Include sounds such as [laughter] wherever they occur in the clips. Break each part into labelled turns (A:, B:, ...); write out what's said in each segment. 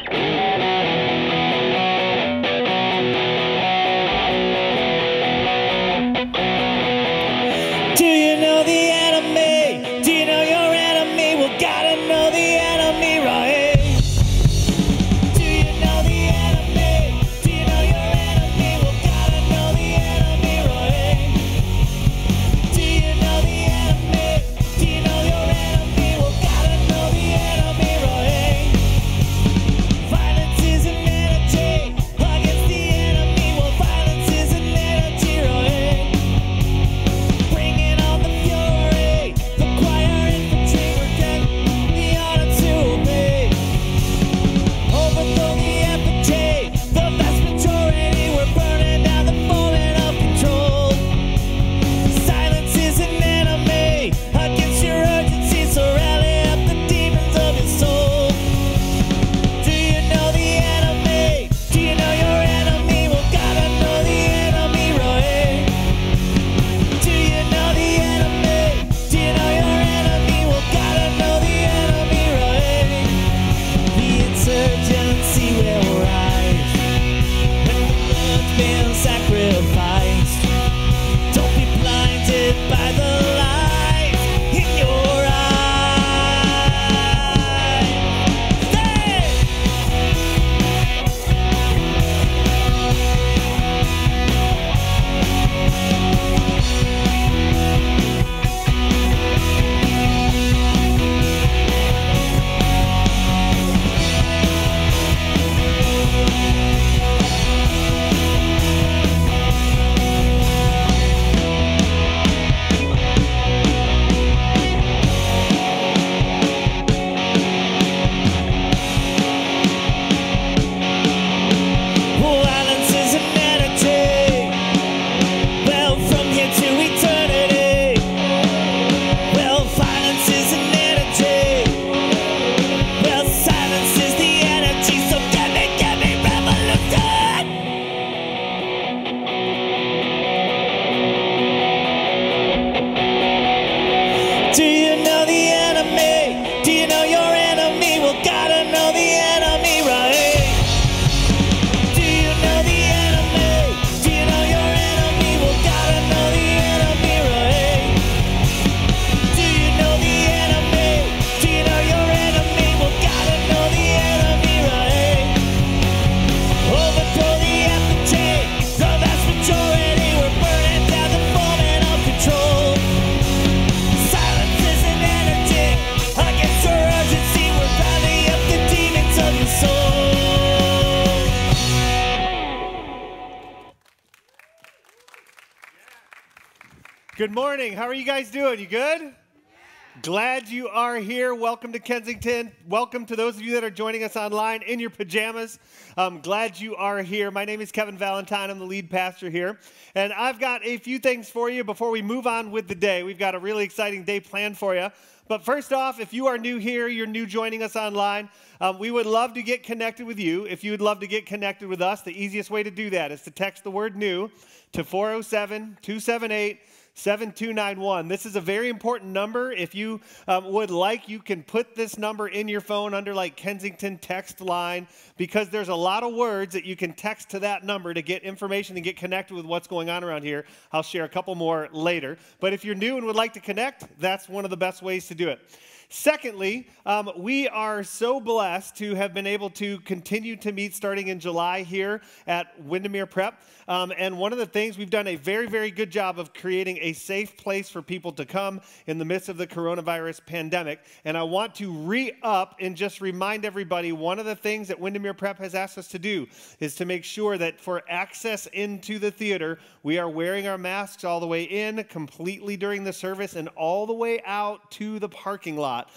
A: Thank you. Good morning. How are you guys doing? You good? Glad you are here. Welcome to Kensington. Welcome to those of you that are joining us online in your pajamas. I'm um, glad you are here. My name is Kevin Valentine. I'm the lead pastor here. And I've got a few things for you before we move on with the day. We've got a really exciting day planned for you. But first off, if you are new here, you're new joining us online, um, we would love to get connected with you. If you would love to get connected with us, the easiest way to do that is to text the word new to 407 278 7291. This is a very important number. If you um, would like, you can put this number in your phone under like Kensington text line because there's a lot of words that you can text to that number to get information and get connected with what's going on around here. I'll share a couple more later. But if you're new and would like to connect, that's one of the best ways to do it. Secondly, um, we are so blessed to have been able to continue to meet starting in July here at Windermere Prep. Um, and one of the things we've done a very, very good job of creating a safe place for people to come in the midst of the coronavirus pandemic. And I want to re up and just remind everybody one of the things that Windermere Prep has asked us to do is to make sure that for access into the theater, we are wearing our masks all the way in, completely during the service, and all the way out to the parking lot lot.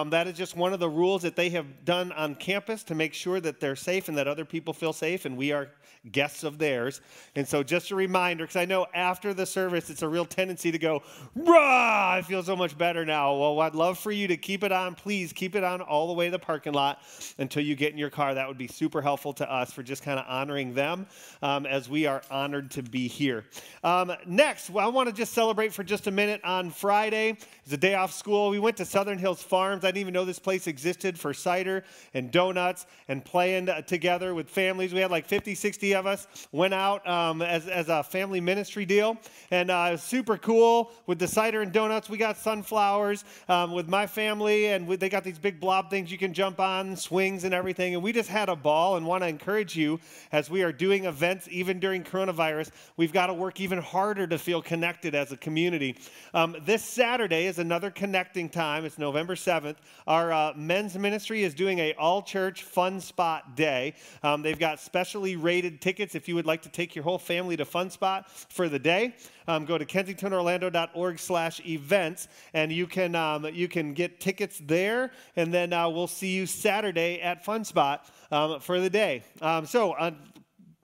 A: Um, that is just one of the rules that they have done on campus to make sure that they're safe and that other people feel safe, and we are guests of theirs. And so, just a reminder, because I know after the service, it's a real tendency to go, rah, I feel so much better now. Well, I'd love for you to keep it on. Please keep it on all the way to the parking lot until you get in your car. That would be super helpful to us for just kind of honoring them um, as we are honored to be here. Um, next, well, I want to just celebrate for just a minute on Friday. It's a day off school. We went to Southern Hills Farms. I didn't even know this place existed for cider and donuts and playing together with families. We had like 50, 60 of us went out um, as, as a family ministry deal. And uh, it was super cool with the cider and donuts. We got sunflowers um, with my family, and we, they got these big blob things you can jump on, swings, and everything. And we just had a ball and want to encourage you as we are doing events, even during coronavirus, we've got to work even harder to feel connected as a community. Um, this Saturday is another connecting time. It's November. November 7th, our uh, men's ministry is doing a all-church fun spot day. Um, they've got specially rated tickets if you would like to take your whole family to Fun Spot for the day. Um, go to kensingtonorlando.org slash events, and you can, um, you can get tickets there, and then uh, we'll see you Saturday at Fun Spot um, for the day. Um, so uh,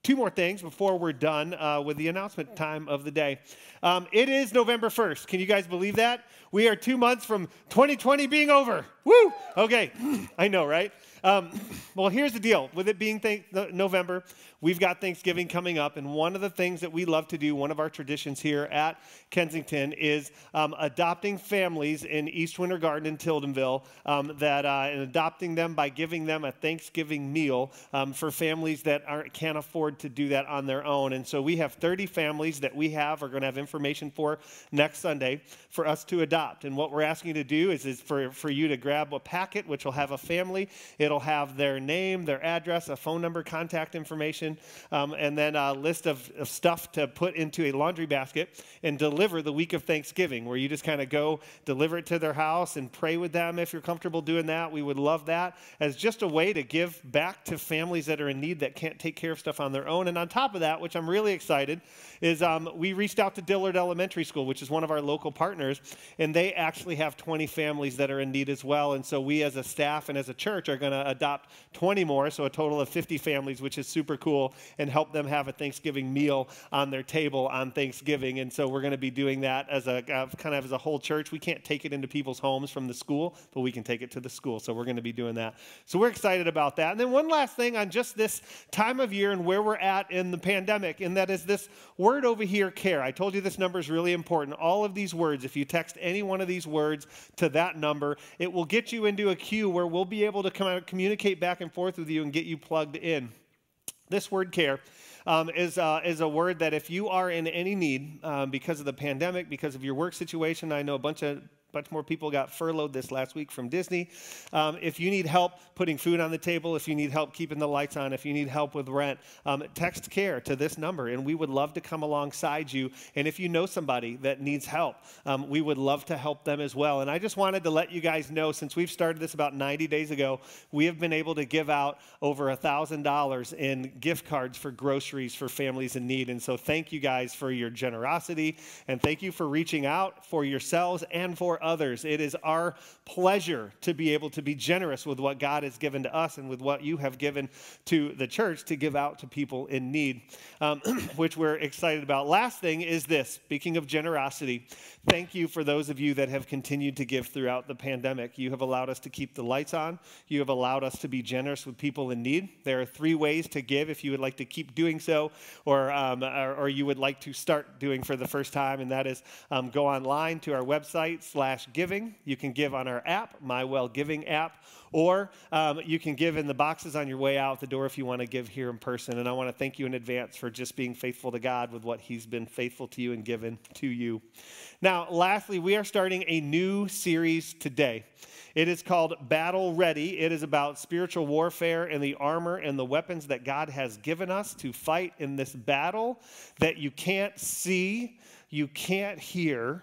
A: two more things before we're done uh, with the announcement time of the day. Um, it is November 1st. Can you guys believe that? We are two months from 2020 being over. Woo! Okay, [clears throat] I know, right? Um, well, here's the deal with it being th- November. We've got Thanksgiving coming up, and one of the things that we love to do, one of our traditions here at Kensington, is um, adopting families in East Winter Garden in Tildenville um, that, uh, and adopting them by giving them a Thanksgiving meal um, for families that can't afford to do that on their own. And so we have 30 families that we have are going to have information for next Sunday for us to adopt. And what we're asking you to do is, is for, for you to grab a packet, which will have a family, it'll have their name, their address, a phone number, contact information kitchen, um, and then a list of, of, stuff to put into a laundry basket and deliver the week of Thanksgiving, where you just kind of go deliver it to their house and pray with them if you're comfortable doing that. We would love that as just a way to give back to families that are in need that can't take care of stuff on their own. And on top of that, which I'm really excited, is um, we reached out to Dillard Elementary School, which is one of our local partners, and they actually have 20 families that are in need as well. And so we as a staff and as a church are going to adopt 20 more, so a total of 50 families, which is super cool school and help them have a Thanksgiving meal on their table on Thanksgiving. And so we're going to be doing that as a uh, kind of as a whole church. We can't take it into people's homes from the school, but we can take it to the school. So we're going to be doing that. So we're excited about that. And then one last thing on just this time of year and where we're at in the pandemic, and that is this word over here, care. I told you this number is really important. All of these words, if you text any one of these words to that number, it will get you into a queue where we'll be able to come out, communicate back and forth with you and get you plugged in. This word care um, is, uh, is a word that if you are in any need um, because of the pandemic, because of your work situation, I know a bunch of bunch more people got furloughed this last week from Disney. Um, if you need help putting food on the table, if you need help keeping the lights on, if you need help with rent, um, text care to this number, and we would love to come alongside you. And if you know somebody that needs help, um, we would love to help them as well. And I just wanted to let you guys know since we've started this about 90 days ago, we have been able to give out over $1,000 in gift cards for groceries for families in need. And so thank you guys for your generosity, and thank you for reaching out for yourselves and for others. It is our pleasure to be able to be generous with what God has given to us and with what you have given to the church to give out to people in need, um, [clears throat] which we're excited about. Last thing is this speaking of generosity, thank you for those of you that have continued to give throughout the pandemic. You have allowed us to keep the lights on, you have allowed us to be generous with people in need. There are three ways to give if you would like to keep doing so or, um, or, or, you would like to start doing for the first time, and that is um, go online to our website slash slash giving. You can give on our app, My Well Giving app, or um, you can give in the boxes on your way out the door if you want to give here in person. And I want to thank you in advance for just being faithful to God with what He's been faithful to you and given to you. Now, lastly, we are starting a new series today. It is called Battle Ready. It is about spiritual warfare and the armor and the weapons that God has given us to fight in this battle that you can't see, you can't hear,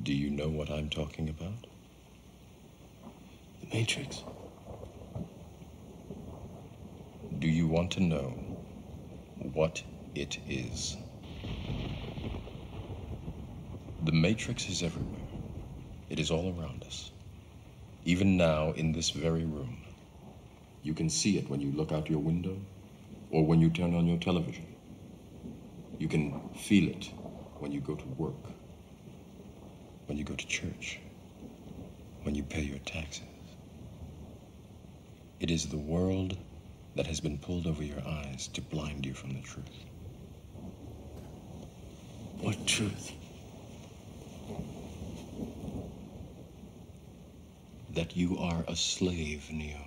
B: Do you know what I'm talking about?
C: The Matrix.
B: Do you want to know what it is? The Matrix is everywhere. It is all around us. Even now, in this very room. You can see it when you look out your window or when you turn on your television. You can feel it when you go to work when you go to church, when you pay your taxes. It is the world that has been pulled over your eyes to blind you from the truth.
C: What truth?
B: That you are a slave, Neo.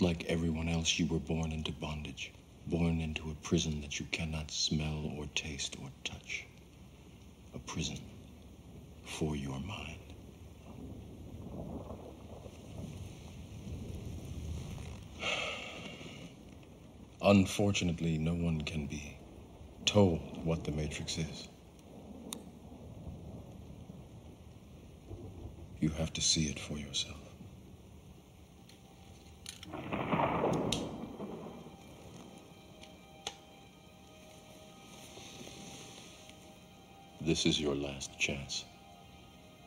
B: Like everyone else, you were born into bondage, born into a prison that you cannot smell or taste or touch. A prison for your mind. [sighs] Unfortunately, no one can be told what the Matrix is. You have to see it for yourself. This is your last chance.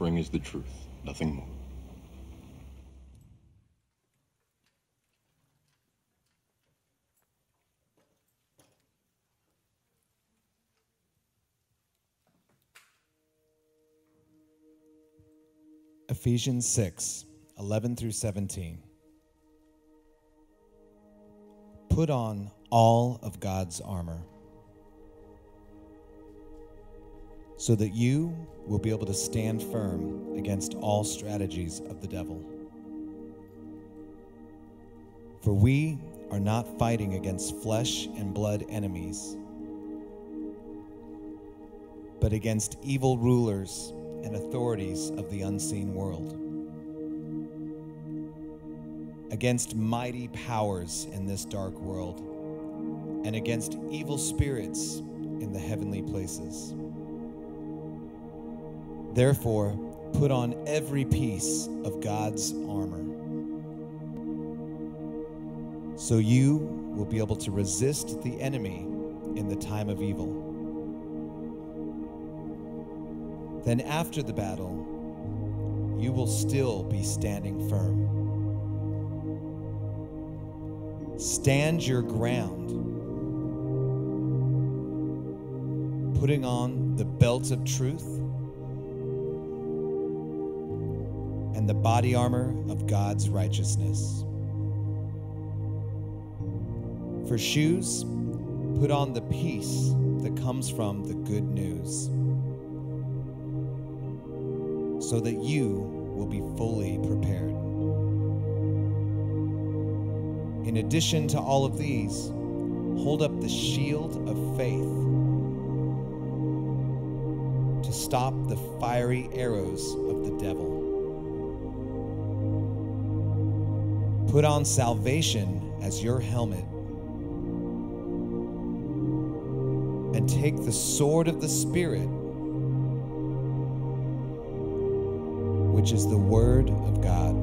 B: offering is the truth, nothing more.
D: Ephesians 6 11 through 17. Put on all of God's armor so that you will be able to stand firm against all strategies of the devil. For we are not fighting against flesh and blood enemies, but against evil rulers and authorities of the unseen world, against mighty powers in this dark world, and against evil spirits in the heavenly places. Therefore, put on every piece of God's armor so you will be able to resist the enemy in the time of evil. Then, after the battle, you will still be standing firm. Stand your ground, putting on the belt of truth the body armor of God's righteousness. For shoes, put on the peace that comes from the good news, so that you will be fully prepared. In addition to all of these, hold up the shield of faith to stop the fiery arrows of the devil. Put on salvation as your helmet. And take the sword of the Spirit, which is the Word of God.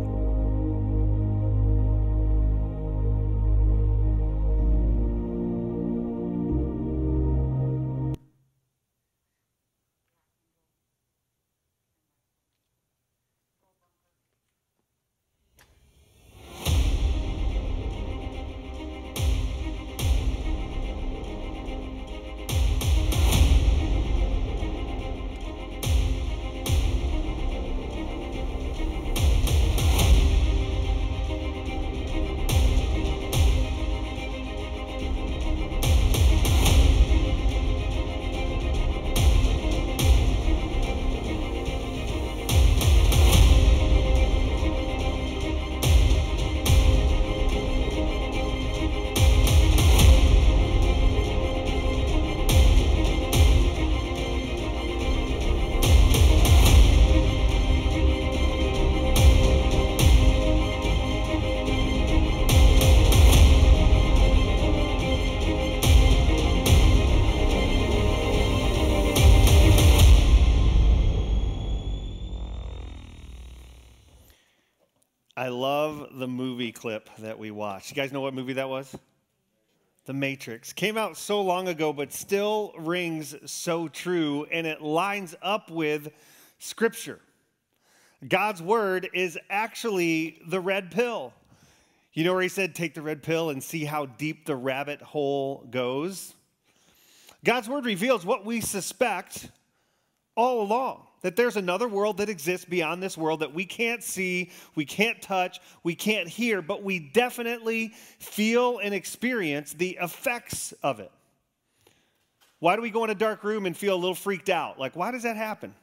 A: clip that we watched. You guys know what movie that was? The Matrix. Came out so long ago, but still rings so true, and it lines up with Scripture. God's word is actually the red pill. You know where he said, take the red pill and see how deep the rabbit hole goes? God's word reveals what we suspect all along that there's another world that exists beyond this world that we can't see, we can't touch, we can't hear, but we definitely feel and experience the effects of it. Why do we go in a dark room and feel a little freaked out? Like, why does that happen?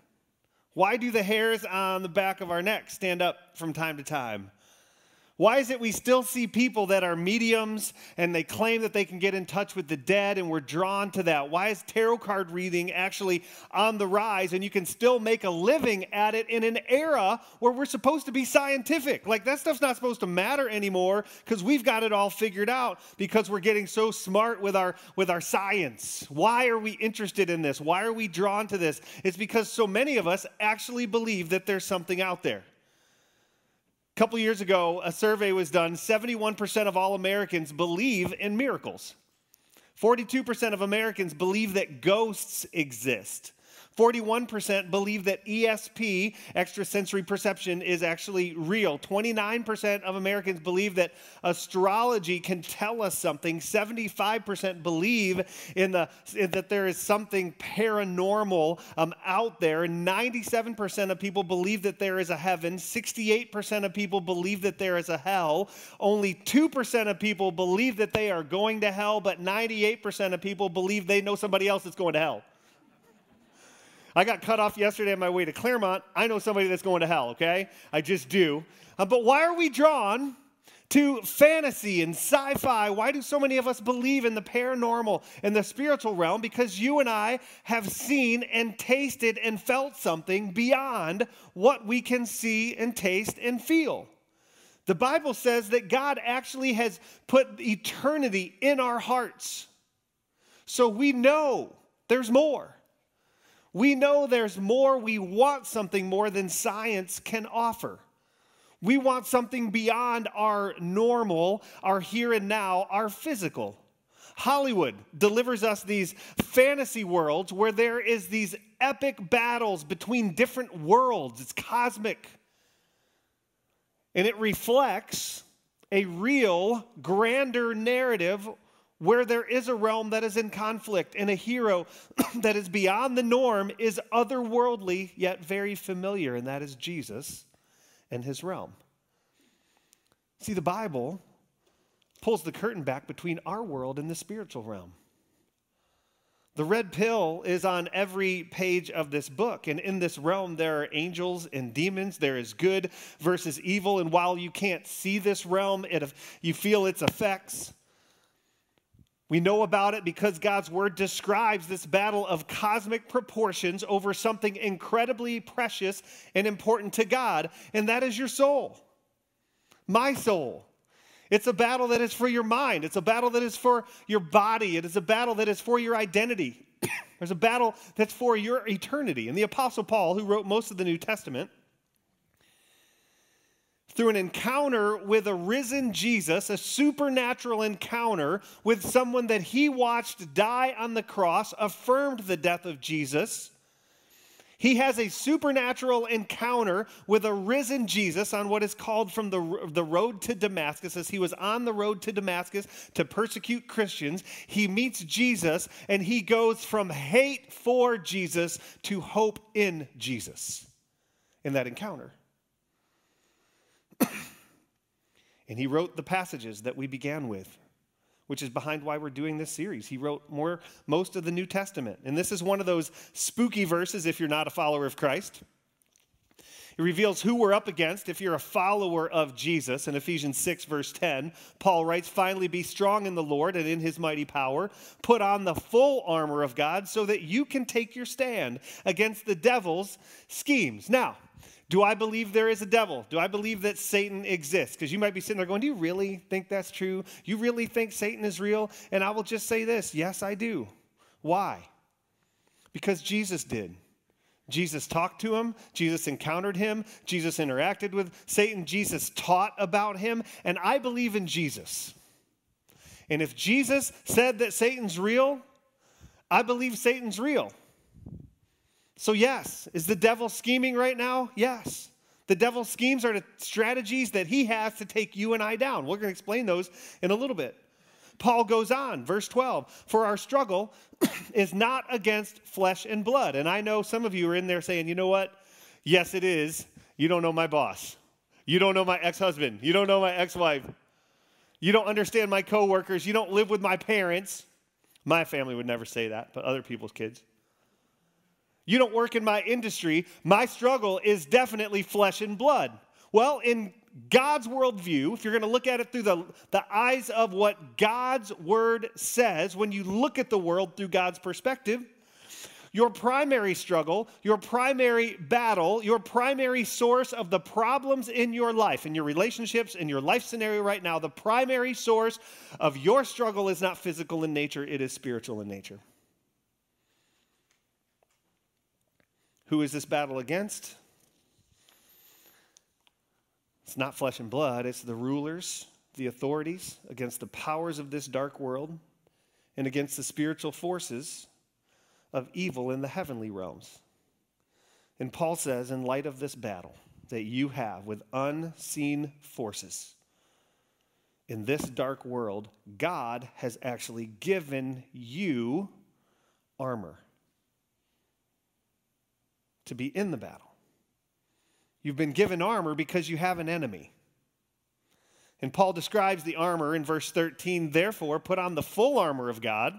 A: Why do the hairs on the back of our neck stand up from time to time? Why is it we still see people that are mediums and they claim that they can get in touch with the dead and we're drawn to that? Why is tarot card reading actually on the rise and you can still make a living at it in an era where we're supposed to be scientific? Like that stuff's not supposed to matter anymore cuz we've got it all figured out because we're getting so smart with our with our science. Why are we interested in this? Why are we drawn to this? It's because so many of us actually believe that there's something out there. A couple years ago, a survey was done 71% of all Americans believe in miracles. 42% of Americans believe that ghosts exist. 41% believe that ESP, extrasensory perception, is actually real. 29% of Americans believe that astrology can tell us something. 75% believe in the, in that there is something paranormal um, out there. 97% of people believe that there is a heaven. 68% of people believe that there is a hell. Only 2% of people believe that they are going to hell, but 98% of people believe they know somebody else that's going to hell. I got cut off yesterday on my way to Clermont. I know somebody that's going to hell, okay? I just do. Uh, but why are we drawn to fantasy and sci fi? Why do so many of us believe in the paranormal and the spiritual realm? Because you and I have seen and tasted and felt something beyond what we can see and taste and feel. The Bible says that God actually has put eternity in our hearts. So we know there's more. We know there's more. We want something more than science can offer. We want something beyond our normal, our here and now, our physical. Hollywood delivers us these fantasy worlds where there is these epic battles between different worlds. It's cosmic. And it reflects a real grander narrative where there is a realm that is in conflict and a hero [coughs] that is beyond the norm is otherworldly yet very familiar, and that is Jesus and his realm. See, the Bible pulls the curtain back between our world and the spiritual realm. The red pill is on every page of this book. And in this realm, there are angels and demons. There is good versus evil. And while you can't see this realm, it, you feel its effects. We know about it because God's word describes this battle of cosmic proportions over something incredibly precious and important to God, and that is your soul, my soul. It's a battle that is for your mind, it's a battle that is for your body, it is a battle that is for your identity. [clears throat] There's a battle that's for your eternity. And the Apostle Paul, who wrote most of the New Testament, through an encounter with a risen Jesus, a supernatural encounter with someone that he watched die on the cross, affirmed the death of Jesus. He has a supernatural encounter with a risen Jesus on what is called from the, the road to Damascus. As he was on the road to Damascus to persecute Christians, he meets Jesus and he goes from hate for Jesus to hope in Jesus in that encounter. [coughs] and he wrote the passages that we began with, which is behind why we're doing this series. He wrote more most of the New Testament. And this is one of those spooky verses if you're not a follower of Christ. It reveals who we're up against if you're a follower of Jesus. In Ephesians 6, verse 10, Paul writes, Finally be strong in the Lord and in his mighty power. Put on the full armor of God so that you can take your stand against the devil's schemes. Now, do I believe there is a devil? Do I believe that Satan exists? Because you might be sitting there going, Do you really think that's true? You really think Satan is real? And I will just say this yes, I do. Why? Because Jesus did. Jesus talked to him, Jesus encountered him, Jesus interacted with Satan, Jesus taught about him, and I believe in Jesus. And if Jesus said that Satan's real, I believe Satan's real. So, yes, is the devil scheming right now? Yes. The devil's schemes are the strategies that he has to take you and I down. We're going to explain those in a little bit. Paul goes on, verse 12, for our struggle [clears throat] is not against flesh and blood. And I know some of you are in there saying, you know what? Yes, it is. You don't know my boss. You don't know my ex husband. You don't know my ex wife. You don't understand my coworkers. You don't live with my parents. My family would never say that, but other people's kids. You don't work in my industry. My struggle is definitely flesh and blood. Well, in God's worldview, if you're going to look at it through the, the eyes of what God's word says, when you look at the world through God's perspective, your primary struggle, your primary battle, your primary source of the problems in your life, in your relationships, in your life scenario right now, the primary source of your struggle is not physical in nature, it is spiritual in nature. Who is this battle against? It's not flesh and blood, it's the rulers, the authorities, against the powers of this dark world, and against the spiritual forces of evil in the heavenly realms. And Paul says, in light of this battle that you have with unseen forces in this dark world, God has actually given you armor to be in the battle. You've been given armor because you have an enemy. And Paul describes the armor in verse 13 therefore, put on the full armor of God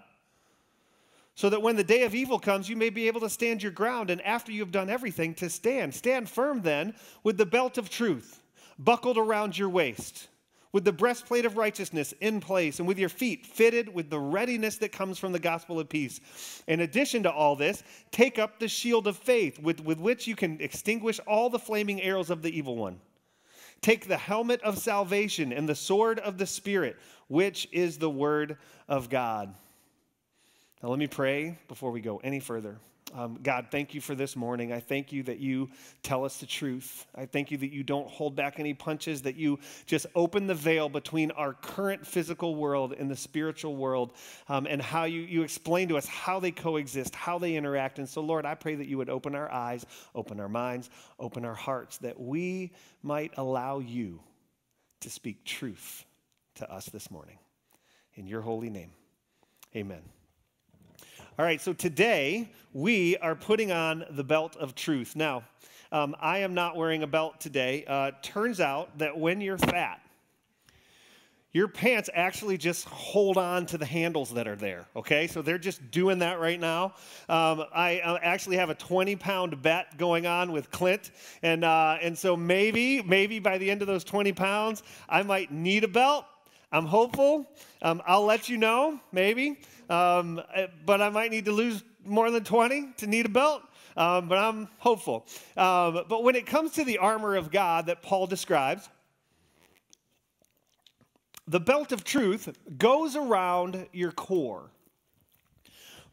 A: so that when the day of evil comes, you may be able to stand your ground, and after you have done everything, to stand. Stand firm then with the belt of truth buckled around your waist, with the breastplate of righteousness in place and with your feet fitted with the readiness that comes from the gospel of peace. In addition to all this, take up the shield of faith with, with which you can extinguish all the flaming arrows of the evil one. Take the helmet of salvation and the sword of the Spirit, which is the word of God. Now, let me pray before we go any further. Um, God, thank you for this morning. I thank you that you tell us the truth. I thank you that you don't hold back any punches, that you just open the veil between our current physical world and the spiritual world, um, and how you, you explain to us how they coexist, how they interact. And so, Lord, I pray that you would open our eyes, open our minds, open our hearts, that we might allow you to speak truth to us this morning. In your holy name, amen. All right, so today we are putting on the belt of truth. Now, um, I am not wearing a belt today. Uh, turns out that when you're fat, your pants actually just hold on to the handles that are there. Okay, so they're just doing that right now. Um, I actually have a 20 pound bet going on with Clint, and uh, and so maybe maybe by the end of those 20 pounds, I might need a belt I'm hopeful. Um, I'll let you know, maybe. Um, eh, but I might need to lose more than 20 to need a belt. Um, but I'm hopeful. Um, but when it comes to the armor of God that Paul describes, the belt of truth goes around your core,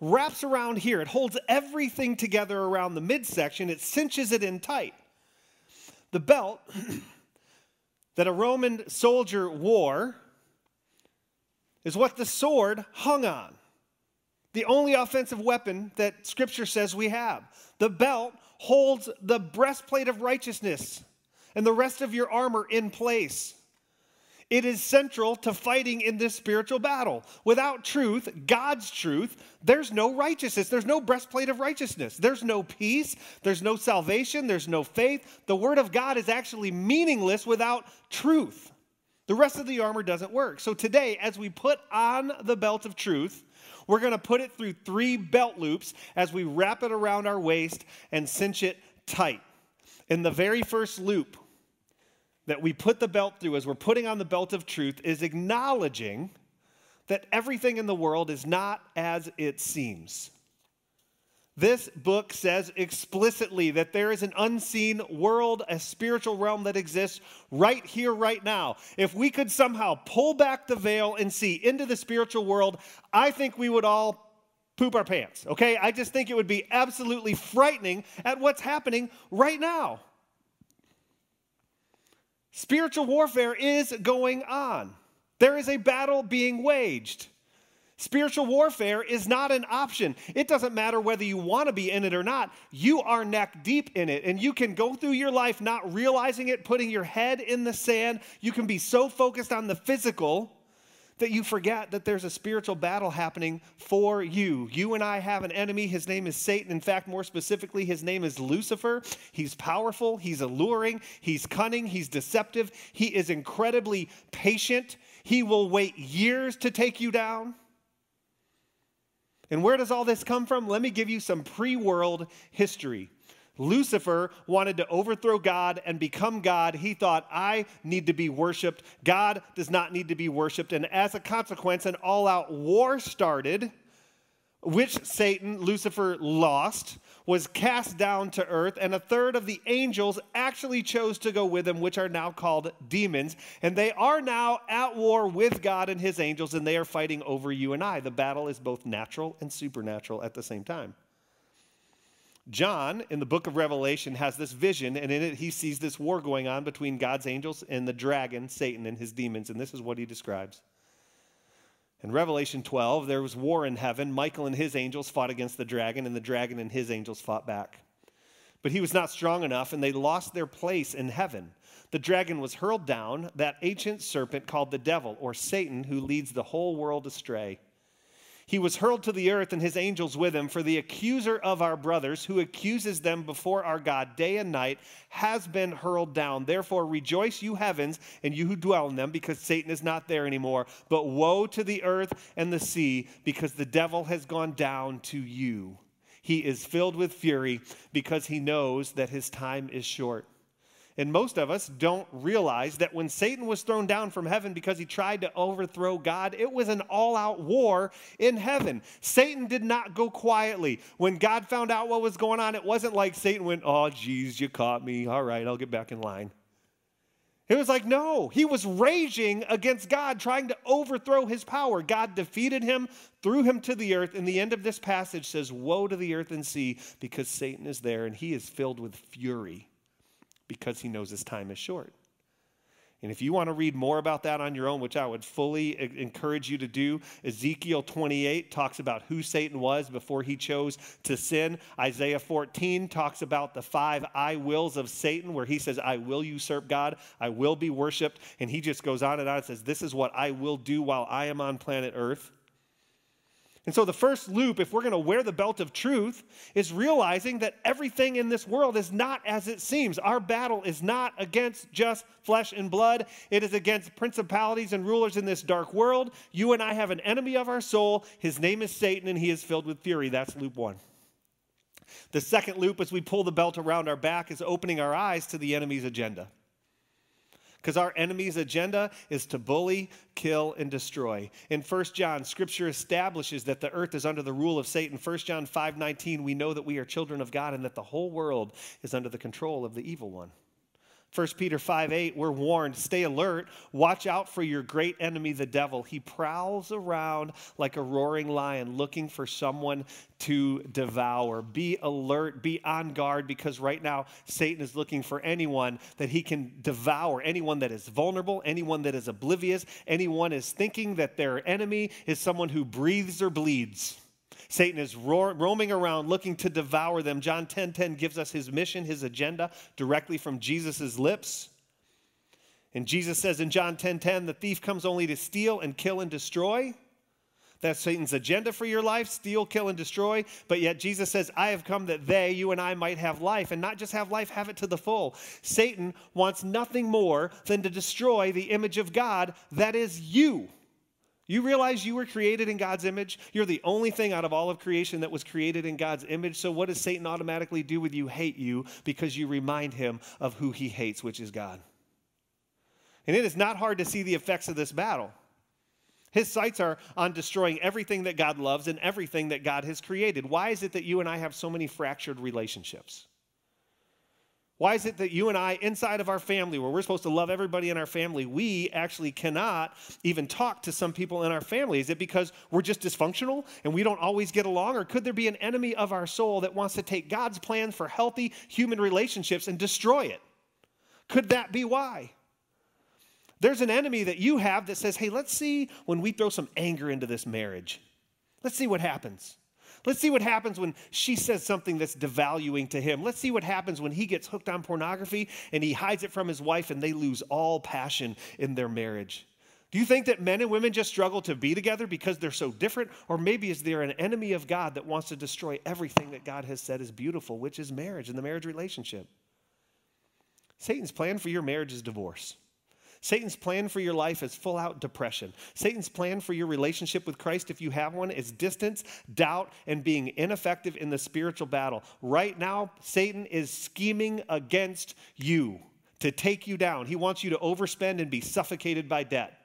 A: wraps around here. It holds everything together around the midsection, it cinches it in tight. The belt [clears throat] that a Roman soldier wore is what the sword hung on. The only offensive weapon that Scripture says we have. The belt holds the breastplate of righteousness and the rest of your armor in place. It is central to fighting in this spiritual battle. Without truth, God's truth, there's no righteousness. There's no breastplate of righteousness. There's no peace. There's no salvation. There's no faith. The Word of God is actually meaningless without truth. The rest of the armor doesn't work. So today, as we put on the belt of truth, we're going to put it through three belt loops as we wrap it around our waist and cinch it tight. In the very first loop that we put the belt through as we're putting on the belt of truth is acknowledging that everything in the world is not as it seems. This book says explicitly that there is an unseen world, a spiritual realm that exists right here, right now. If we could somehow pull back the veil and see into the spiritual world, I think we would all poop our pants, okay? I just think it would be absolutely frightening at what's happening right now. Spiritual warfare is going on, there is a battle being waged. Spiritual warfare is not an option. It doesn't matter whether you want to be in it or not. You are neck deep in it, and you can go through your life not realizing it, putting your head in the sand. You can be so focused on the physical that you forget that there's a spiritual battle happening for you. You and I have an enemy. His name is Satan. In fact, more specifically, his name is Lucifer. He's powerful, he's alluring, he's cunning, he's deceptive, he is incredibly patient. He will wait years to take you down. And where does all this come from? Let me give you some pre world history. Lucifer wanted to overthrow God and become God. He thought, I need to be worshiped. God does not need to be worshiped. And as a consequence, an all out war started, which Satan, Lucifer, lost was cast down to earth, and a third of the angels actually chose to go with him, which are now called demons. And they are now at war with God and his angels, and they are fighting over you and I. The battle is both natural and supernatural at the same time. John, in the book of Revelation, has this vision, and in it he sees this war going on between God's angels and the dragon, Satan, and his demons. And this is what he describes. In Revelation 12, there was war in heaven. Michael and his angels fought against the dragon, and the dragon and his angels fought back. But he was not strong enough, and they lost their place in heaven. The dragon was hurled down, that ancient serpent called the devil or Satan, who leads the whole world astray. He was hurled to the earth and his angels with him, for the accuser of our brothers, who accuses them before our God day and night, has been hurled down. Therefore, rejoice, you heavens, and you who dwell in them, because Satan is not there anymore. But woe to the earth and the sea, because the devil has gone down to you. He is filled with fury because he knows that his time is short. And most of us don't realize that when Satan was thrown down from heaven because he tried to overthrow God, it was an all out war in heaven. Satan did not go quietly. When God found out what was going on, it wasn't like Satan went, Oh, geez, you caught me. All right, I'll get back in line. It was like, no, he was raging against God, trying to overthrow his power. God defeated him, threw him to the earth. And the end of this passage says, Woe to the earth and sea, because Satan is there and he is filled with fury because he knows his time is short. And if you want to read more about that on your own, which I would fully encourage you to do, Ezekiel 28 talks about who Satan was before he chose to sin. Isaiah 14 talks about the five I wills of Satan, where he says, I will usurp God, I will be worshiped. And he just goes on and on and says, This is what I will do while I am on planet Earth. And so, the first loop, if we're going to wear the belt of truth, is realizing that everything in this world is not as it seems. Our battle is not against just flesh and blood, it is against principalities and rulers in this dark world. You and I have an enemy of our soul. His name is Satan, and he is filled with fury. That's loop one. The second loop, as we pull the belt around our back, is opening our eyes to the enemy's agenda because our enemy's agenda is to bully, kill, and destroy. In 1 John, scripture establishes that the earth is under the rule of Satan. 1 John 5 19, we know that we are children of God and that the whole world is under the control of the evil one. 1 Peter 5 8, we're warned stay alert, watch out for your great enemy, the devil. He prowls around like a roaring lion looking for someone to devour. Be alert, be on guard, because right now Satan is looking for anyone that he can devour, anyone that is vulnerable, anyone that is oblivious, anyone is thinking that their enemy is someone who breathes or bleeds. Satan is roaming around looking to devour them. John 10:10 10, 10 gives us his mission, his agenda directly from Jesus' lips. And Jesus says in John 10:10, 10, 10, the thief comes only to steal and kill and destroy. That's Satan's agenda for your life steal, kill, and destroy. But yet Jesus says, I have come that they, you and I, might have life, and not just have life, have it to the full. Satan wants nothing more than to destroy the image of God that is you. You realize you were created in God's image? You're the only thing out of all of creation that was created in God's image. So, what does Satan automatically do with you? Hate you because you remind him of who he hates, which is God. And it is not hard to see the effects of this battle. His sights are on destroying everything that God loves and everything that God has created. Why is it that you and I have so many fractured relationships? Why is it that you and I, inside of our family, where we're supposed to love everybody in our family, we actually cannot even talk to some people in our family? Is it because we're just dysfunctional and we don't always get along? Or could there be an enemy of our soul that wants to take God's plan for healthy human relationships and destroy it? Could that be why? There's an enemy that you have that says, hey, let's see when we throw some anger into this marriage. Let's see what happens. Let's see what happens when she says something that's devaluing to him. Let's see what happens when he gets hooked on pornography and he hides it from his wife and they lose all passion in their marriage. Do you think that men and women just struggle to be together because they're so different? Or maybe is there an enemy of God that wants to destroy everything that God has said is beautiful, which is marriage and the marriage relationship? Satan's plan for your marriage is divorce. Satan's plan for your life is full out depression. Satan's plan for your relationship with Christ, if you have one, is distance, doubt, and being ineffective in the spiritual battle. Right now, Satan is scheming against you to take you down. He wants you to overspend and be suffocated by debt.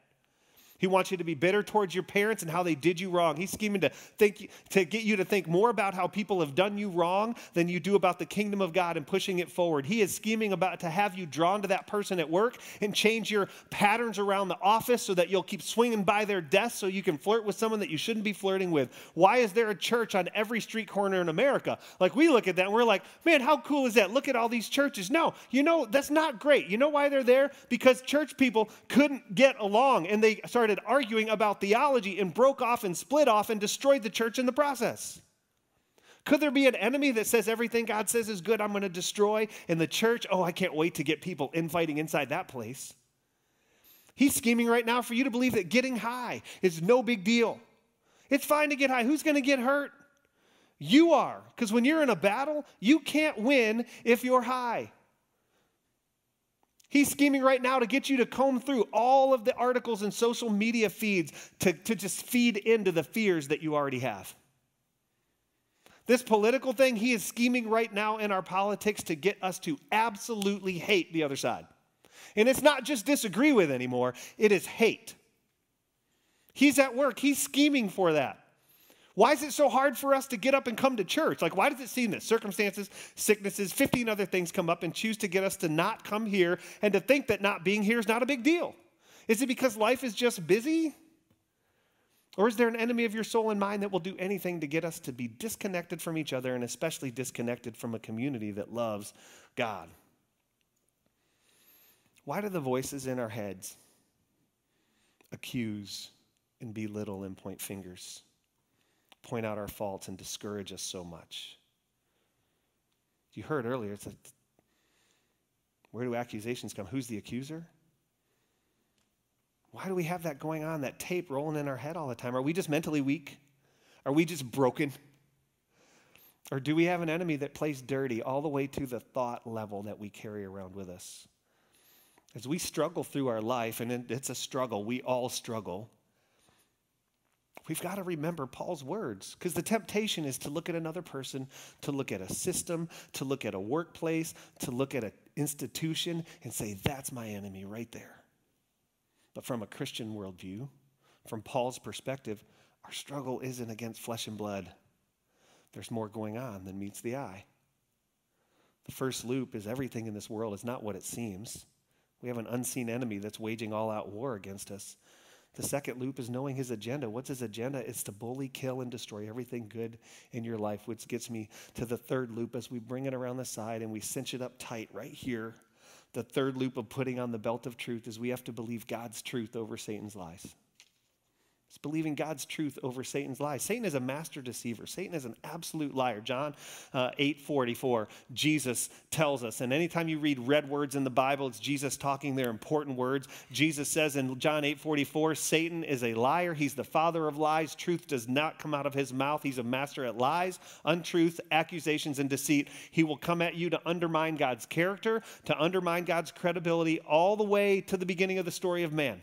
A: He wants you to be bitter towards your parents and how they did you wrong. He's scheming to, think, to get you to think more about how people have done you wrong than you do about the kingdom of God and pushing it forward. He is scheming about to have you drawn to that person at work and change your patterns around the office so that you'll keep swinging by their desk so you can flirt with someone that you shouldn't be flirting with. Why is there a church on every street corner in America? Like we look at that and we're like, man, how cool is that? Look at all these churches. No, you know, that's not great. You know why they're there? Because church people couldn't get along and they started started arguing about theology and broke off and split off and destroyed the church in the process. Could there be an enemy that says everything God says is good, I'm going to destroy? And the church, oh, I can't wait to get people infighting inside that place. He's scheming right now for you to believe that getting high is no big deal. It's fine to get high. Who's going to get hurt? You are. Because when you're in a battle, you can't win if you're high. He's scheming right now to get you to comb through all of the articles and social media feeds to, to just feed into the fears that you already have. This political thing, he is scheming right now in our politics to get us to absolutely hate the other side. And it's not just disagree with anymore, it is hate. He's at work, he's scheming for that. Why is it so hard for us to get up and come to church? Like, why does it seem that circumstances, sicknesses, 15 other things come up and choose to get us to not come here and to think that not being here is not a big deal? Is it because life is just busy? Or is there an enemy of your soul and mind that will do anything to get us to be disconnected from each other and especially disconnected from a community that loves God? Why do the voices in our heads accuse and belittle and point fingers? point out our faults and discourage us so much. You heard earlier, it's like, where do accusations come? Who's the accuser? Why do we have that going on, that tape rolling in our head all the time? Are we just mentally weak? Are we just broken? Or do we have an enemy that plays dirty all the way to the thought level that we carry around with us? As we struggle through our life, and it's a struggle, we all struggle, We've got to remember Paul's words because the temptation is to look at another person, to look at a system, to look at a workplace, to look at an institution and say, that's my enemy right there. But from a Christian worldview, from Paul's perspective, our struggle isn't against flesh and blood. There's more going on than meets the eye. The first loop is everything in this world is not what it seems. We have an unseen enemy that's waging all out war against us. The second loop is knowing his agenda. What's his agenda? It's to bully, kill, and destroy everything good in your life, which gets me to the third loop as we bring it around the side and we cinch it up tight right here. The third loop of putting on the belt of truth is we have to believe God's truth over Satan's lies. It's believing God's truth over Satan's lies. Satan is a master deceiver. Satan is an absolute liar. John uh, 8 44, Jesus tells us. And anytime you read red words in the Bible, it's Jesus talking. They're important words. Jesus says in John 8 44, Satan is a liar. He's the father of lies. Truth does not come out of his mouth. He's a master at lies, untruth, accusations, and deceit. He will come at you to undermine God's character, to undermine God's credibility, all the way to the beginning of the story of man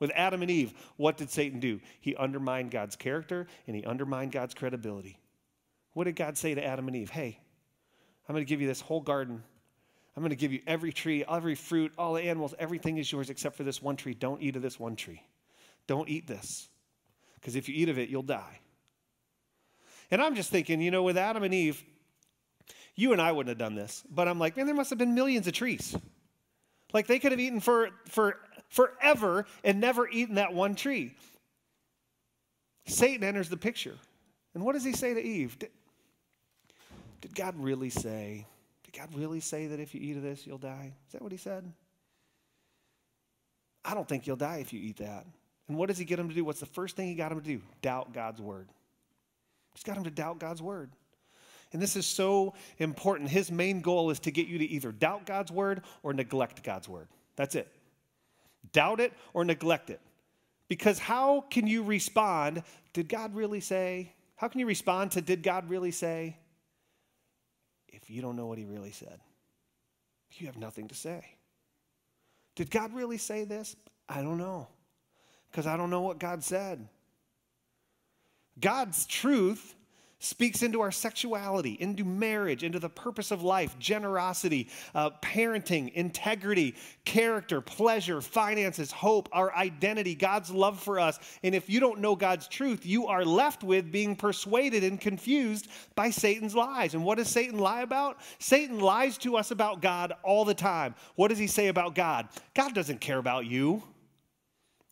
A: with Adam and Eve, what did Satan do? He undermined God's character and he undermined God's credibility. What did God say to Adam and Eve? Hey, I'm going to give you this whole garden. I'm going to give you every tree, every fruit, all the animals, everything is yours except for this one tree. Don't eat of this one tree. Don't eat this. Because if you eat of it, you'll die. And I'm just thinking, you know, with Adam and Eve, you and I wouldn't have done this, but I'm like, man, there must have been millions of trees. Like they could have eaten for, for forever and never eaten that one tree. Satan enters the picture. And what does he say to Eve? Did, did God really say, did God really say that if you eat of this, you'll die? Is that what he said? I don't think you'll die if you eat that. And what does he get him to do? What's the first thing he got him to do? Doubt God's word. He's got him to doubt God's word. And this is so important. His main goal is to get you to either doubt God's word or neglect God's word. That's it doubt it, or neglect it. Because how can you respond, did God really say? How can you respond to, did God really say? If you don't know what he really said, you have nothing to say. Did God really say this? I don't know, because I don't know what God said. God's truth speaks into our sexuality, into marriage, into the purpose of life, generosity, uh, parenting, integrity, character, pleasure, finances, hope, our identity, God's love for us. And if you don't know God's truth, you are left with being persuaded and confused by Satan's lies. And what does Satan lie about? Satan lies to us about God all the time. What does he say about God? God doesn't care about you.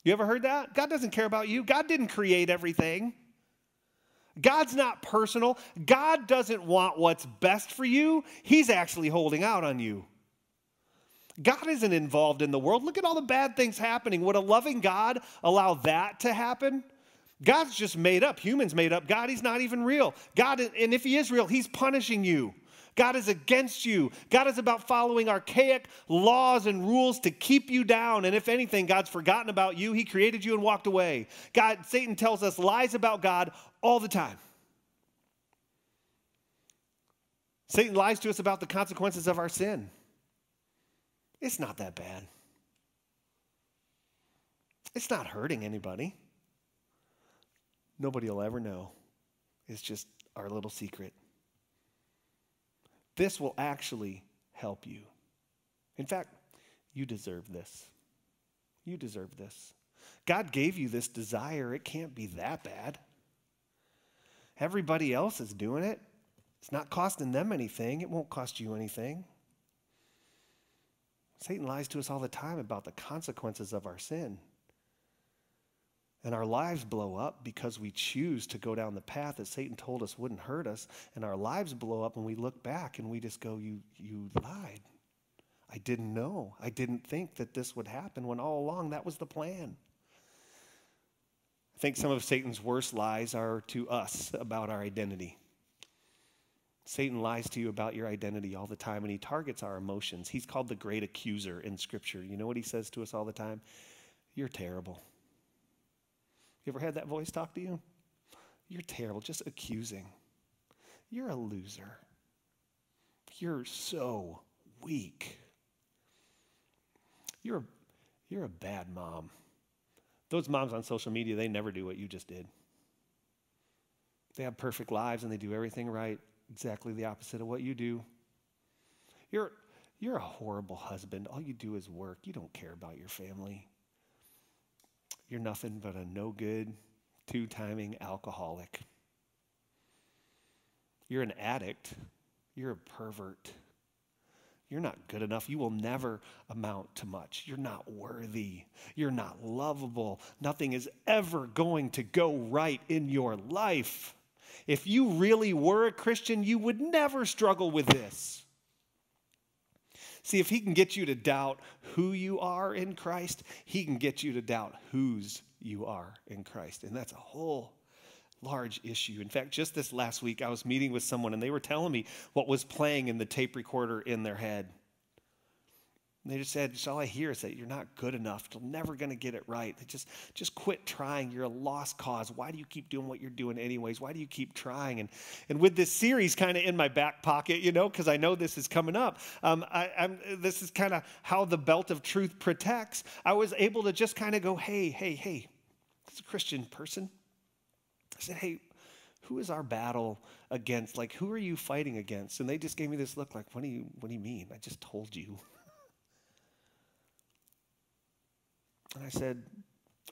A: You ever heard that? God doesn't care about you. God didn't create everything. God's not personal. God doesn't want what's best for you, He's actually holding out on you. God isn't involved in the world. Look at all the bad things happening. Would a loving God allow that to happen? God's just made up. Humans made up. God, He's not even real. God, and if He is real, He's punishing you. God is against you. God is about following archaic laws and rules to keep you down. And if anything, God's forgotten about you. He created you and walked away. God, Satan tells us lies about God all the time. Satan lies to us about the consequences of our sin. It's not that bad. It's not hurting anybody. Nobody will ever know. It's just our little secret. This will actually help you. In fact, you deserve this. You deserve this. God gave you this desire. It can't be that bad. Everybody else is doing it. It's not costing them anything. It won't cost you anything. Satan lies to us all the time about the consequences of our sin. And our lives blow up because we choose to go down the path that Satan told us wouldn't hurt us. And our lives blow up and we look back and we just go, You, you lied. I didn't know. I didn't think that this would happen when all along that was the plan. I think some of Satan's worst lies are to us about our identity. Satan lies to you about your identity all the time, and he targets our emotions. He's called the great accuser in Scripture. You know what he says to us all the time? You're terrible. You ever had that voice talk to you? You're terrible, just accusing. You're a loser. You're so weak. You're a, you're a bad mom. Those moms on social media, they never do what you just did. They have perfect lives and they do everything right, exactly the opposite of what you do. You're, you're a horrible husband. All you do is work. You don't care about your family. You're nothing but a no good, two timing alcoholic. You're an addict. You're a pervert. You're not good enough. You will never amount to much. You're not worthy. You're not lovable. Nothing is ever going to go right in your life. If you really were a Christian, you would never struggle with this. See, if he can get you to doubt who you are in Christ, he can get you to doubt whose you are in Christ. And that's a whole large issue. In fact, just this last week, I was meeting with someone and they were telling me what was playing in the tape recorder in their head. And they just said, just all I hear is that you're not good enough. You're never going to get it right. They just, just quit trying. You're a lost cause. Why do you keep doing what you're doing anyways? Why do you keep trying? And, and with this series kind of in my back pocket, you know, because I know this is coming up, um, I, am this is kind of how the belt of truth protects. I was able to just kind of go, hey, hey, hey, It's a Christian person, I said, hey, who is our battle against? Like, who are you fighting against? And they just gave me this look like, what do you, what do you mean? I just told you. [laughs] and I said,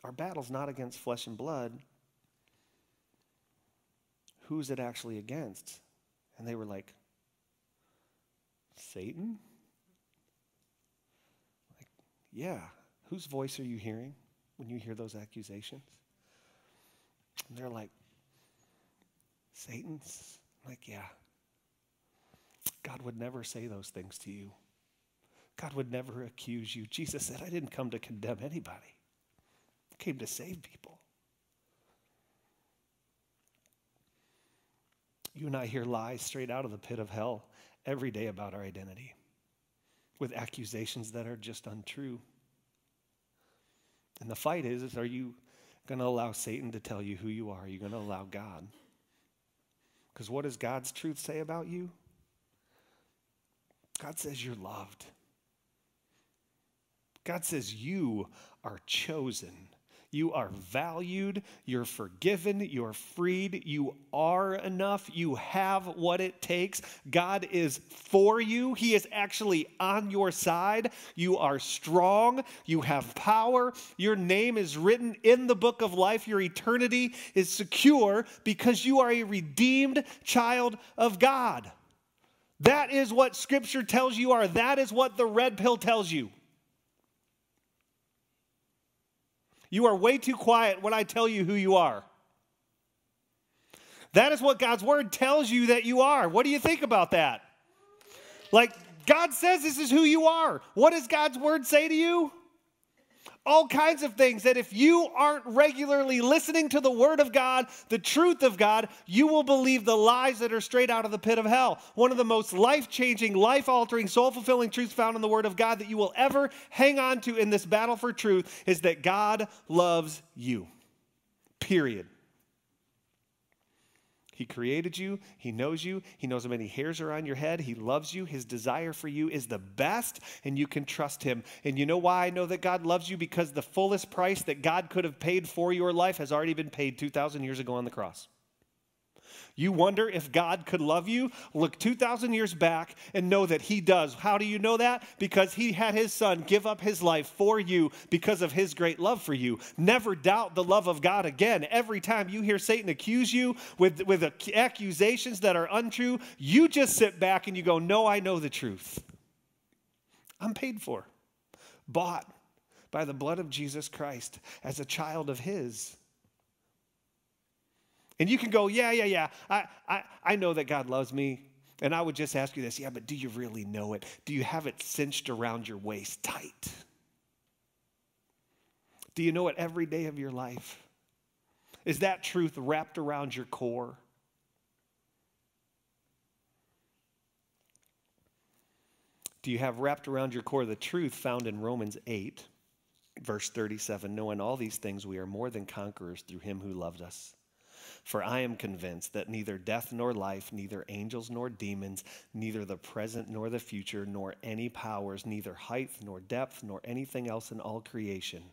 A: our battle's not against flesh and blood. Who's it actually against? And they were like, Satan? Like, yeah. Whose voice are you hearing when you hear those accusations? And they're like, Satan's like, yeah. God would never say those things to you. God would never accuse you. Jesus said, I didn't come to condemn anybody, I came to save people. You and I hear lies straight out of the pit of hell every day about our identity with accusations that are just untrue. And the fight is, is are you going to allow Satan to tell you who you are? Are you going to allow God? Because what does God's truth say about you? God says you're loved. God says you are chosen. You are valued. You're forgiven. You're freed. You are enough. You have what it takes. God is for you. He is actually on your side. You are strong. You have power. Your name is written in the book of life. Your eternity is secure because you are a redeemed child of God. That is what scripture tells you are. That is what the red pill tells you. You are way too quiet when I tell you who you are. That is what God's word tells you that you are. What do you think about that? Like, God says this is who you are. What does God's word say to you? all kinds of things that if you aren't regularly listening to the Word of God, the truth of God, you will believe the lies that are straight out of the pit of hell. One of the most life changing, life altering, soul fulfilling truths found in the Word of God that you will ever hang on to in this battle for truth is that God loves you. Period. He created you. He knows you. He knows how many hairs are on your head. He loves you. His desire for you is the best, and you can trust him. And you know why I know that God loves you? Because the fullest price that God could have paid for your life has already been paid 2,000 years ago on the cross. You wonder if God could love you? Look 2,000 years back and know that He does. How do you know that? Because He had His Son give up His life for you because of His great love for you. Never doubt the love of God again. Every time you hear Satan accuse you with, with accusations that are untrue, you just sit back and you go, No, I know the truth. I'm paid for, bought by the blood of Jesus Christ as a child of His. And you can go, yeah, yeah, yeah, I, I, I know that God loves me. And I would just ask you this yeah, but do you really know it? Do you have it cinched around your waist tight? Do you know it every day of your life? Is that truth wrapped around your core? Do you have wrapped around your core the truth found in Romans 8, verse 37? Knowing all these things, we are more than conquerors through him who loved us. For I am convinced that neither death nor life, neither angels nor demons, neither the present nor the future, nor any powers, neither height nor depth, nor anything else in all creation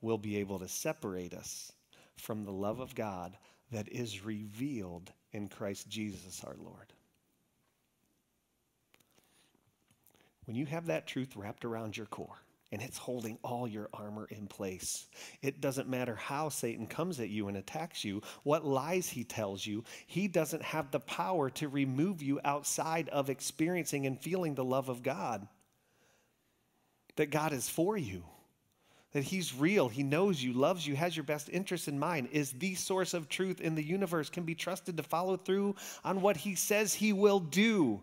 A: will be able to separate us from the love of God that is revealed in Christ Jesus our Lord. When you have that truth wrapped around your core, and it's holding all your armor in place. It doesn't matter how Satan comes at you and attacks you, what lies he tells you, he doesn't have the power to remove you outside of experiencing and feeling the love of God. That God is for you, that he's real, he knows you, loves you, has your best interest in mind, is the source of truth in the universe, can be trusted to follow through on what he says he will do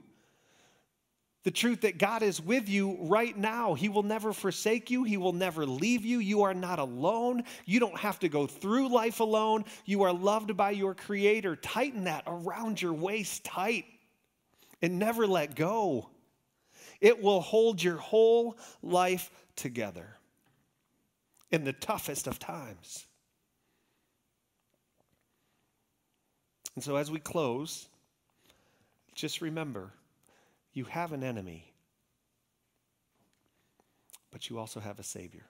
A: the truth that God is with you right now. He will never forsake you, He will never leave you. You are not alone. You don't have to go through life alone. You are loved by your Creator. Tighten that around your waist tight and never let go. It will hold your whole life together in the toughest of times. And so, as we close, just remember you have an enemy, but you also have a Savior.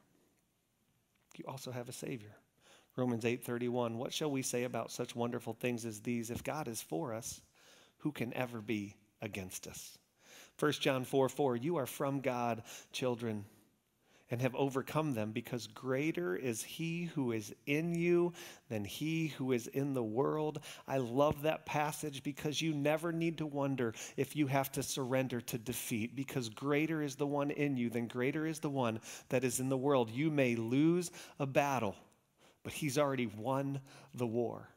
A: You also have a Savior. Romans 8:31 What shall we say about such wonderful things as these if God is for us who can ever be against us 1 John 4 4 You are from God children and have overcome them, because greater is he who is in you than he who is in the world. I love that passage because you never need to wonder if you have to surrender to defeat, because greater is the one in you than greater is the one that is in the world. You may lose a battle, but he's already won the war.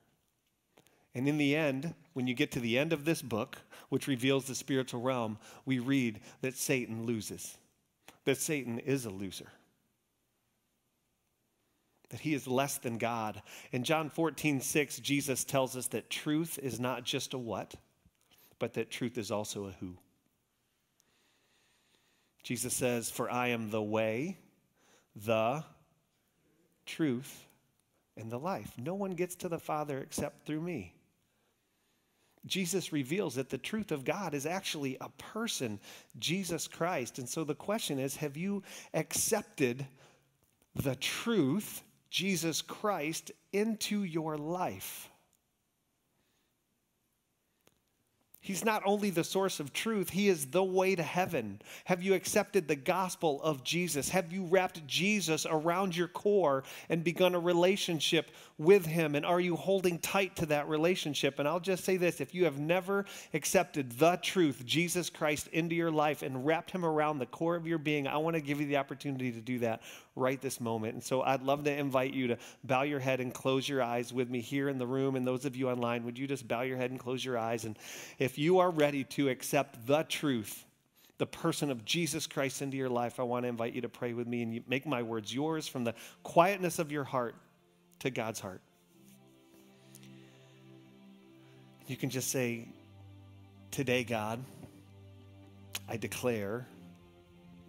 A: And in the end, when you get to the end of this book, which reveals the spiritual realm, we read that Satan loses that Satan is a loser, that he is less than God. In John 14, 6, Jesus tells us that truth is not just a what, but that truth is also a who. Jesus says, For I am the way, the truth, and the life. No one gets to the Father except through me. Jesus reveals that the truth of God is actually a person, Jesus Christ. And so the question is have you accepted the truth, Jesus Christ, into your life? He's not only the source of truth, He is the way to heaven. Have you accepted the gospel of Jesus? Have you wrapped Jesus around your core and begun a relationship with Him? And are you holding tight to that relationship? And I'll just say this if you have never accepted the truth, Jesus Christ, into your life and wrapped Him around the core of your being, I want to give you the opportunity to do that right this moment. And so I'd love to invite you to bow your head and close your eyes with me here in the room. And those of you online, would you just bow your head and close your eyes? And if if you are ready to accept the truth, the person of Jesus Christ into your life, I want to invite you to pray with me and make my words yours from the quietness of your heart to God's heart. You can just say, Today, God, I declare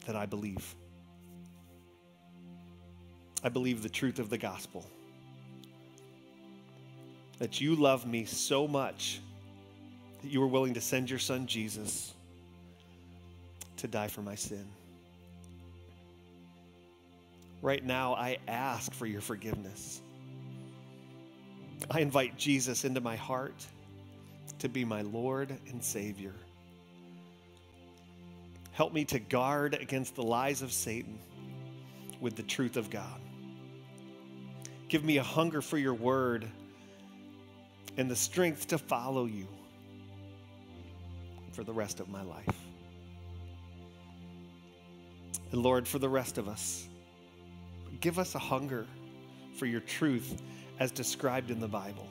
A: that I believe. I believe the truth of the gospel that you love me so much that you were willing to send your son Jesus to die for my sin. Right now, I ask for your forgiveness. I invite Jesus into my heart to be my Lord and Savior. Help me to guard against the lies of Satan with the truth of God. Give me a hunger for your word and the strength to follow you for the rest of my life. And Lord, for the rest of us, give us a hunger for your truth as described in the Bible.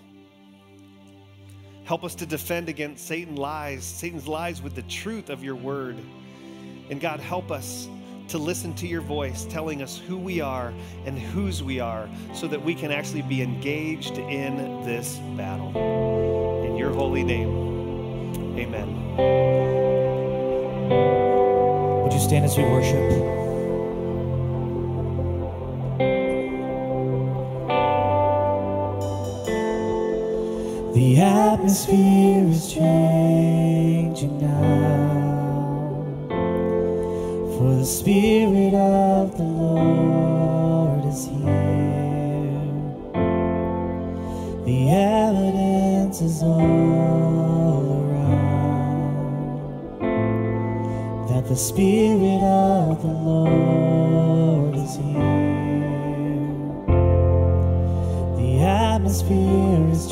A: Help us to defend against Satan's lies, Satan's lies with the truth of your word. And God, help us to listen to your voice telling us who we are and whose we are so that we can actually be engaged in this battle. In your holy name. Amen. Would you stand as we worship? The atmosphere is changing now, for the Spirit of the Lord is here. The evidence is on. The Spirit of the Lord is here. The atmosphere is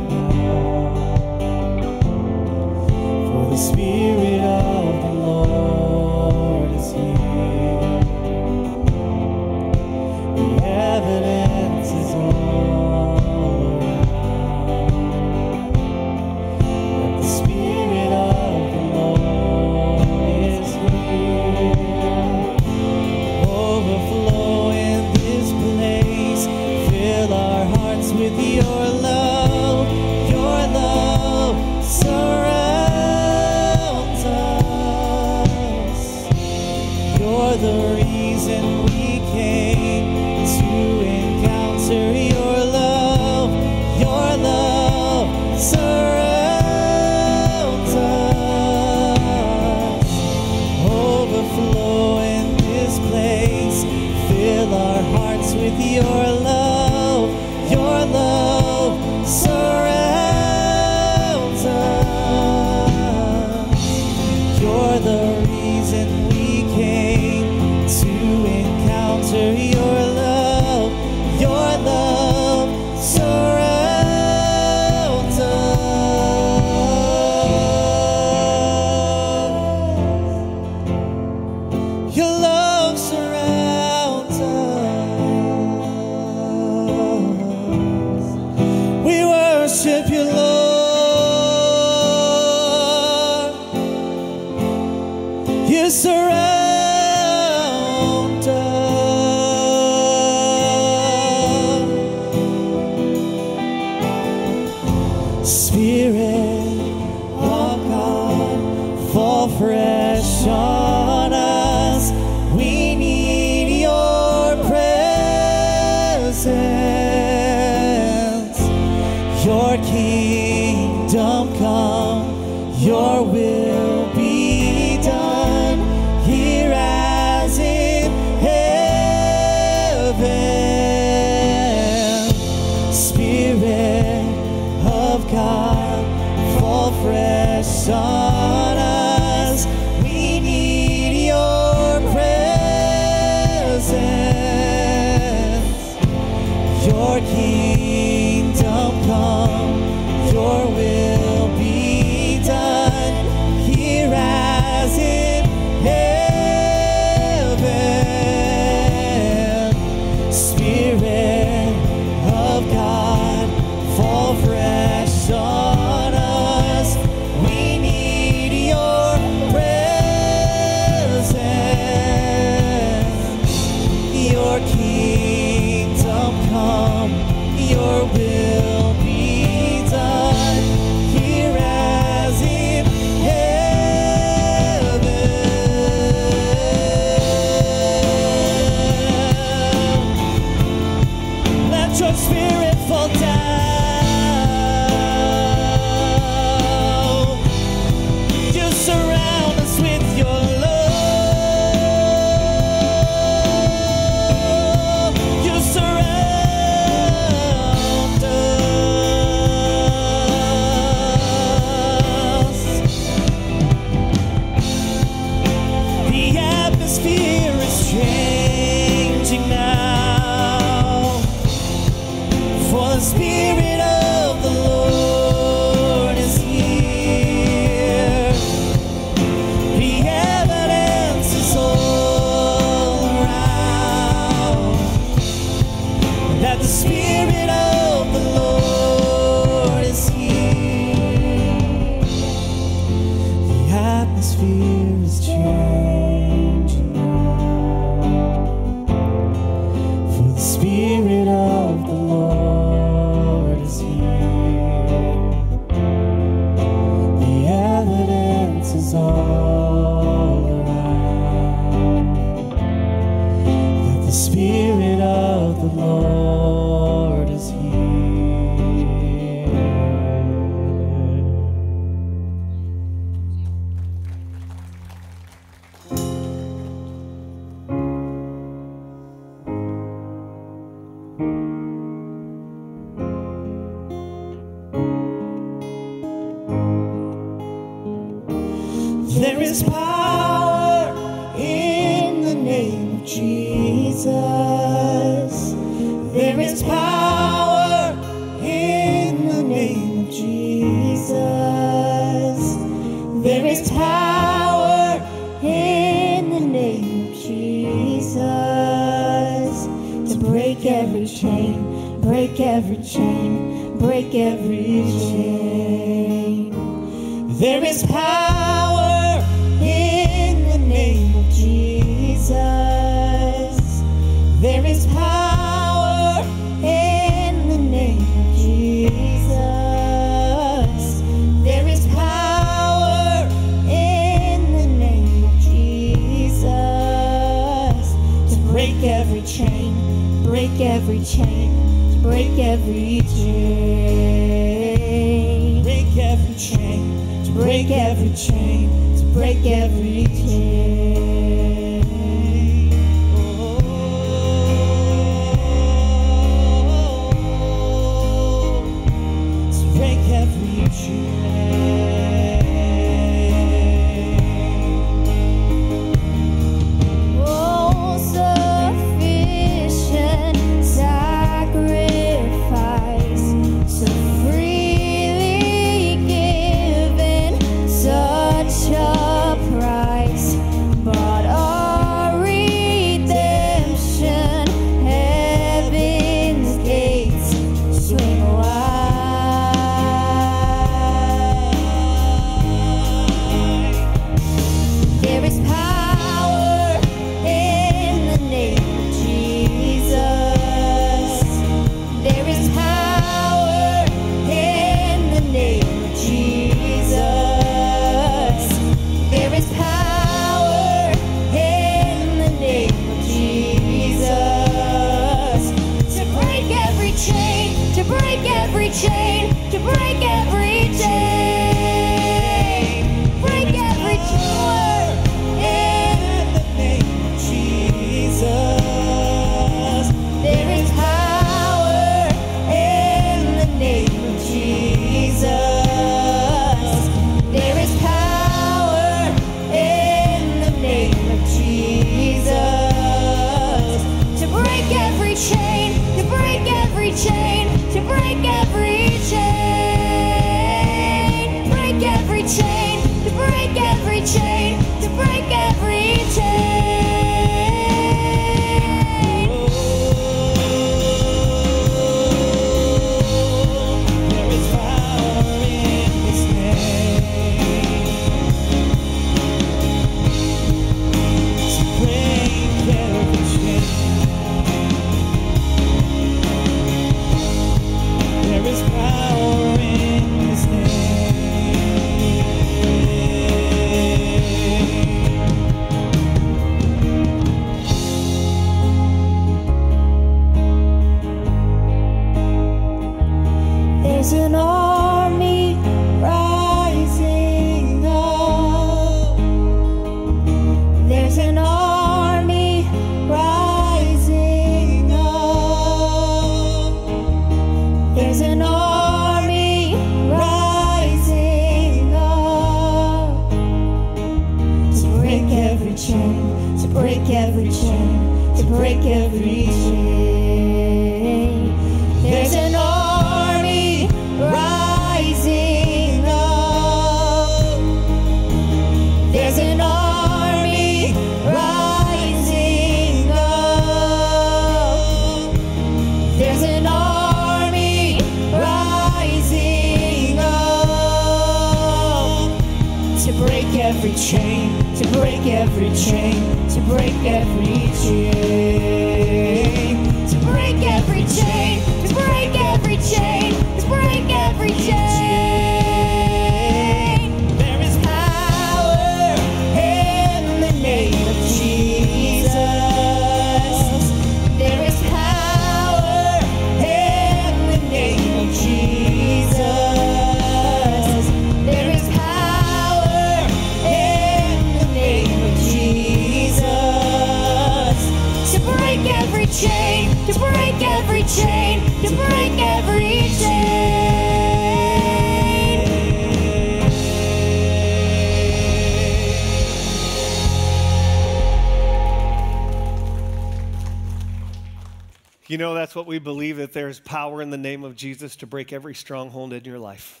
A: power in the name of Jesus to break every stronghold in your life.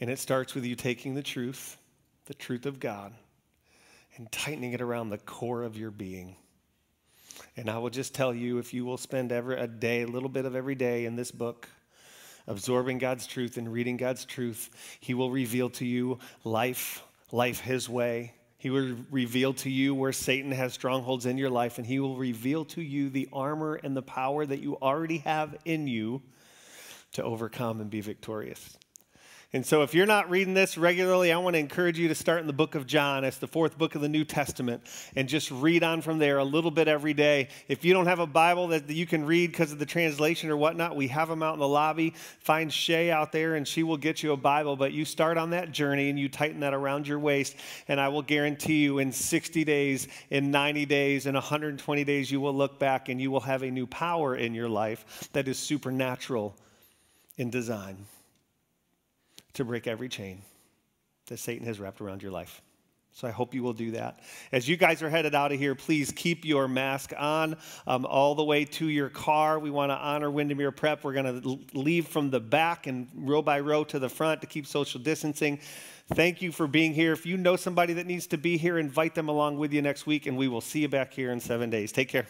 A: And it starts with you taking the truth, the truth of God, and tightening it around the core of your being. And I will just tell you if you will spend every, a day, a little bit of every day in this book, absorbing God's truth and reading God's truth, He will reveal to you life, life His way, he will reveal to you where Satan has strongholds in your life, and he will reveal to you the armor and the power that you already have in you to overcome and be victorious. And so, if you're not reading this regularly, I want to encourage you to start in the book of John. It's the fourth book of the New Testament and just read on from there a little bit every day. If you don't have a Bible that you can read because of the translation or whatnot, we have them out in the lobby. Find Shay out there and she will get you a Bible. But you start on that journey and you tighten that around your waist. And I will guarantee you, in 60 days, in 90 days, in 120 days, you will look back and you will have a new power in your life that is supernatural in design to break every chain that Satan has wrapped around your life. So I hope you will do that. As you guys are headed out of here, please keep your mask on um, all the way to your car. We want to honor Windermere Prep. We're going to leave from the back and row by row to the front to keep social distancing. Thank you for being here. If you know somebody that needs to be here, invite them along with you next week, and we will see you back here in seven days. Take care.